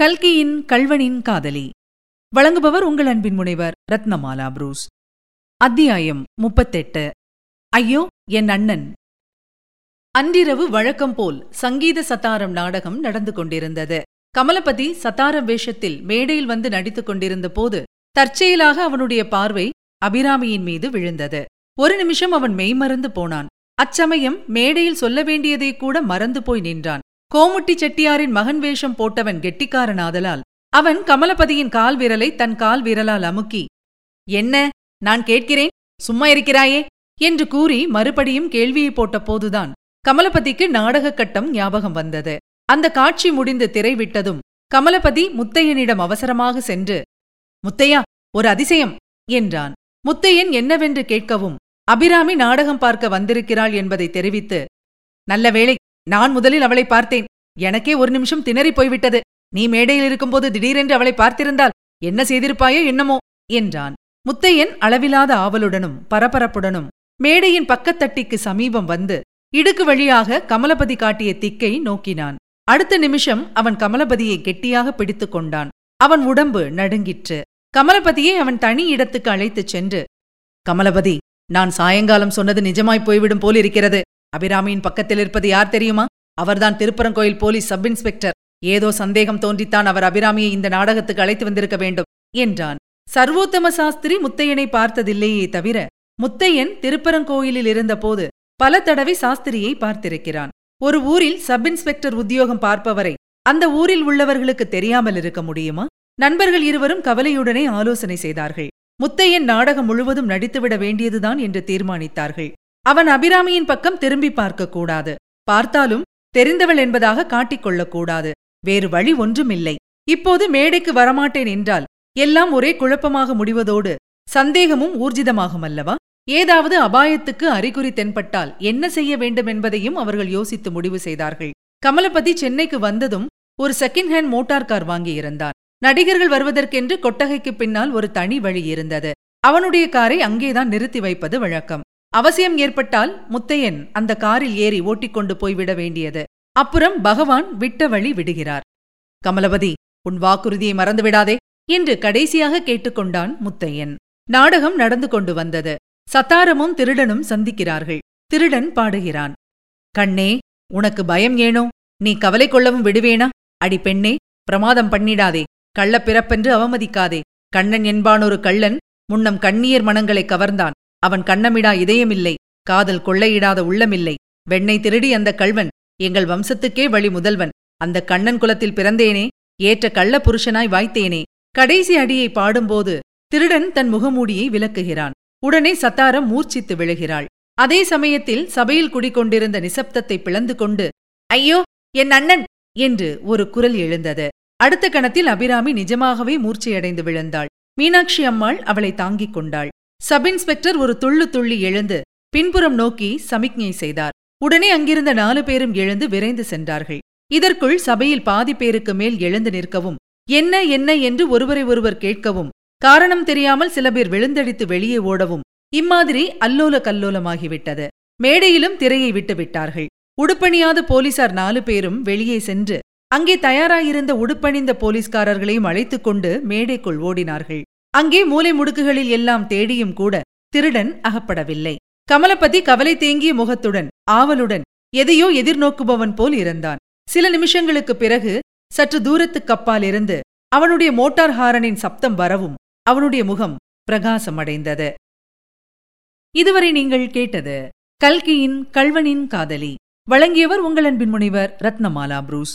கல்கியின் கல்வனின் காதலி. வழங்குபவர் உங்கள் அன்பின் முனைவர் ரத்னமாலா புரூஸ். அத்தியாயம் முப்பத்தெட்டு. ஐயோ என் அண்ணன். அன்றிரவு வழக்கம் போல் சங்கீத சத்தாரம் நாடகம் நடந்து கொண்டிருந்தது. கமலபதி சத்தாரம் வேஷத்தில் மேடையில் வந்து நடித்துக் கொண்டிருந்த போது தற்செயலாக அவனுடைய பார்வை அபிராமியின் மீது விழுந்தது. ஒரு நிமிஷம் அவன் மெய்மறந்து போனான். அச்சமயம் மேடையில் சொல்ல வேண்டியதை கூட மறந்து போய் நின்றான். கோமுட்டி செட்டியாரின் மகன் வேஷம் போட்டவன் கெட்டிக்காரனாதலால் அவன் கமலபதியின் கால் விரலை தன் கால் விரலால் அமுக்கி என்ன நான் கேட்கிறேன்? சும்மா இருக்கிறாயே? என்று கூறி மறுபடியும் கேள்வியை போட்ட போதுதான் கமலபதிக்கு நாடகக் கட்டம் ஞாபகம் வந்தது. அந்த காட்சி முடிந்து திரை விட்டதும் கமலபதி முத்தையனிடம் அவசரமாக சென்று முத்தையா ஒரு அதிசயம்! என்றான். முத்தையன் என்னவென்று கேட்கவும் அபிராமி நாடகம் பார்க்க வந்திருக்கிறாள் என்பதை தெரிவித்து நல்ல வேளை நான் முதலில் அவளை பார்த்தேன். எனக்கே ஒரு நிமிஷம் திணறி போய்விட்டது. நீ மேடையில் இருக்கும்போது திடீரென்று அவளை பார்த்திருந்தால் என்ன செய்திருப்பாயோ என்னமோ என்றான். முத்தையன் அளவிலாத ஆவலுடனும் பரபரப்புடனும் மேடையின் பக்கத்தட்டிக்கு சமீபம் வந்து இடுக்கு வழியாக கமலபதி காட்டிய திக்கை நோக்கினான். அடுத்த நிமிஷம் அவன் கமலபதியை கெட்டியாக பிடித்துக் கொண்டான். அவன் உடம்பு நடுங்கிற்று. கமலபதியை அவன் தனி இடத்துக்கு அழைத்துச் சென்று கமலபதி நான் சாயங்காலம் சொன்னது நிஜமாய் போய்விடும் போலிருக்கிறது. அபிராமியின் பக்கத்தில் இருப்பது யார் தெரியுமா? அவர்தான் திருப்பரங்கோயில் போலீஸ் சப் இன்ஸ்பெக்டர் ஏதோ சந்தேகம் தோன்றித்தான் அவர் அபிராமியை இந்த நாடகத்துக்கு அழைத்து வந்திருக்க வேண்டும் என்றான். சர்வோத்தம சாஸ்திரி முத்தையனை பார்த்ததில்லையே தவிர முத்தையன் திருப்பரங்கோயிலில் இருந்தபோது பல தடவை சாஸ்திரியை பார்த்திருக்கிறான். ஒரு ஊரில் சப் இன்ஸ்பெக்டர் உத்தியோகம் பார்ப்பவரை அந்த ஊரில் உள்ளவர்களுக்கு தெரியாமல் இருக்க முடியுமா? நண்பர்கள் இருவரும் கவலையுடனே ஆலோசனை செய்தார்கள். முத்தையன் நாடகம் முழுவதும் நடித்துவிட வேண்டியதுதான் என்று தீர்மானித்தார்கள். அவன் அபிராமியின் பக்கம் திரும்பி பார்க்கக்கூடாது. பார்த்தாலும் தெரிந்தவள் என்பதாக காட்டிக்கொள்ளக்கூடாது. வேறு வழி ஒன்றுமில்லை. இப்போது மேடைக்கு வரமாட்டேன் என்றால் எல்லாம் ஒரே குழப்பமாக முடிவதோடு சந்தேகமும் ஊர்ஜிதமாகும் அல்லவா ஏதாவது அபாயத்துக்கு அறிகுறி தென்பட்டால் என்ன செய்ய வேண்டும் என்பதையும் அவர்கள் யோசித்து முடிவு செய்தார்கள். கமலபதி சென்னைக்கு வந்ததும் ஒரு செகண்ட் ஹேண்ட் மோட்டார் கார் வாங்கியிருந்தான் நடிகர்கள் வருவதற்கென்று கொட்டகைக்கு பின்னால் ஒரு தனி வழி இருந்தது. அவனுடைய காரை அங்கேதான் நிறுத்தி வைப்பது வழக்கம். அவசியம் ஏற்பட்டால் முத்தையன் அந்த காரில் ஏறி ஓட்டிக்கொண்டு போய்விட வேண்டியது. அப்புறம் பகவான் விட்ட வழி விடுகிறார். கமலபதி உன் வாக்குறுதியை மறந்துவிடாதே என்று கடைசியாக கேட்டுக்கொண்டான் முத்தையன். நாடகம் நடந்து கொண்டு வந்தது. சத்தாரமும் திருடனும் சந்திக்கிறார்கள். திருடன் பாடுகிறான். கண்ணே உனக்கு பயம் ஏனோ? நீ கவலை கொள்ளவும் விடுவேனா? அடி பெண்ணே பிரமாதம் பண்ணிடாதே. கள்ளப் பிறப்பென்று அவமதிக்காதே. கண்ணன் என்பானொரு கள்ளன் முன்னம் கண்ணீர் மனங்களை கவர்ந்தான். அவன் கண்ணமிடா இதயமில்லை காதல் கொள்ளையிடாத உள்ளமில்லை. வெண்ணை திருடி அந்த கள்வன் எங்கள் வம்சத்துக்கே வழி முதல்வன். அந்த கண்ணன் குலத்தில் பிறந்தேனே ஏற்ற கள்ள புருஷனாய் வாய்த்தேனே. கடைசி அடியை பாடும்போது திருடன் தன் முகமூடியை விலக்குகிறான் உடனே சத்தாரம் மூர்ச்சித்து விழுகிறாள். அதே சமயத்தில் சபையில் குடிக்கொண்டிருந்த நிசப்தத்தை பிளந்து கொண்டு ஐயோ என் அண்ணன்! என்று ஒரு குரல் எழுந்தது. அடுத்த கணத்தில் அபிராமி நிஜமாகவே மூர்ச்சையடைந்து விழுந்தாள். மீனாட்சி அம்மாள் அவளை தாங்கிக் கொண்டாள். சப் இன்ஸ்பெக்டர் ஒரு துள்ளு துள்ளி எழுந்து பின்புறம் நோக்கி சமிக்ஞை செய்தார். உடனே அங்கிருந்த நாலு பேரும் எழுந்து விரைந்து சென்றார்கள். இதற்குள் சபையில் பாதி பேருக்கு மேல் எழுந்து நிற்கவும் என்ன என்ன என்று ஒருவரை ஒருவர் கேட்கவும் காரணம் தெரியாமல் சில பேர் விழுந்தடித்து வெளியே ஓடவும் இம்மாதிரி அல்லோல கல்லோலமாகிவிட்டது. மேடையிலும் திரையை விட்டு விட்டார்கள். உடுப்பணியாத போலீசார் நாலு பேரும் வெளியே சென்று அங்கே தயாராயிருந்த உடுப்பணிந்த போலீஸ்காரர்களையும் அழைத்துக் கொண்டு மேடைக்குள் ஓடினார்கள். அங்கே மூலை முடுக்குகளில் எல்லாம் தேடியும் கூட திருடன் அகப்படவில்லை. கமலபதி கவலை தேங்கிய முகத்துடன் ஆவலுடன் எதையோ எதிர்நோக்குபவன் போல் இருந்தான். சில நிமிஷங்களுக்குப் பிறகு சற்று தூரத்துக்கப்பால் இருந்து அவனுடைய மோட்டார் ஹாரனின் சப்தம் வரவும் அவனுடைய முகம் பிரகாசமடைந்தது. இதுவரை நீங்கள் கேட்டது கல்கியின் கல்வனின் காதலி. வழங்கியவர் உங்கள் அன்பின் முனைவர் ரத்னமாலா புரூஸ்.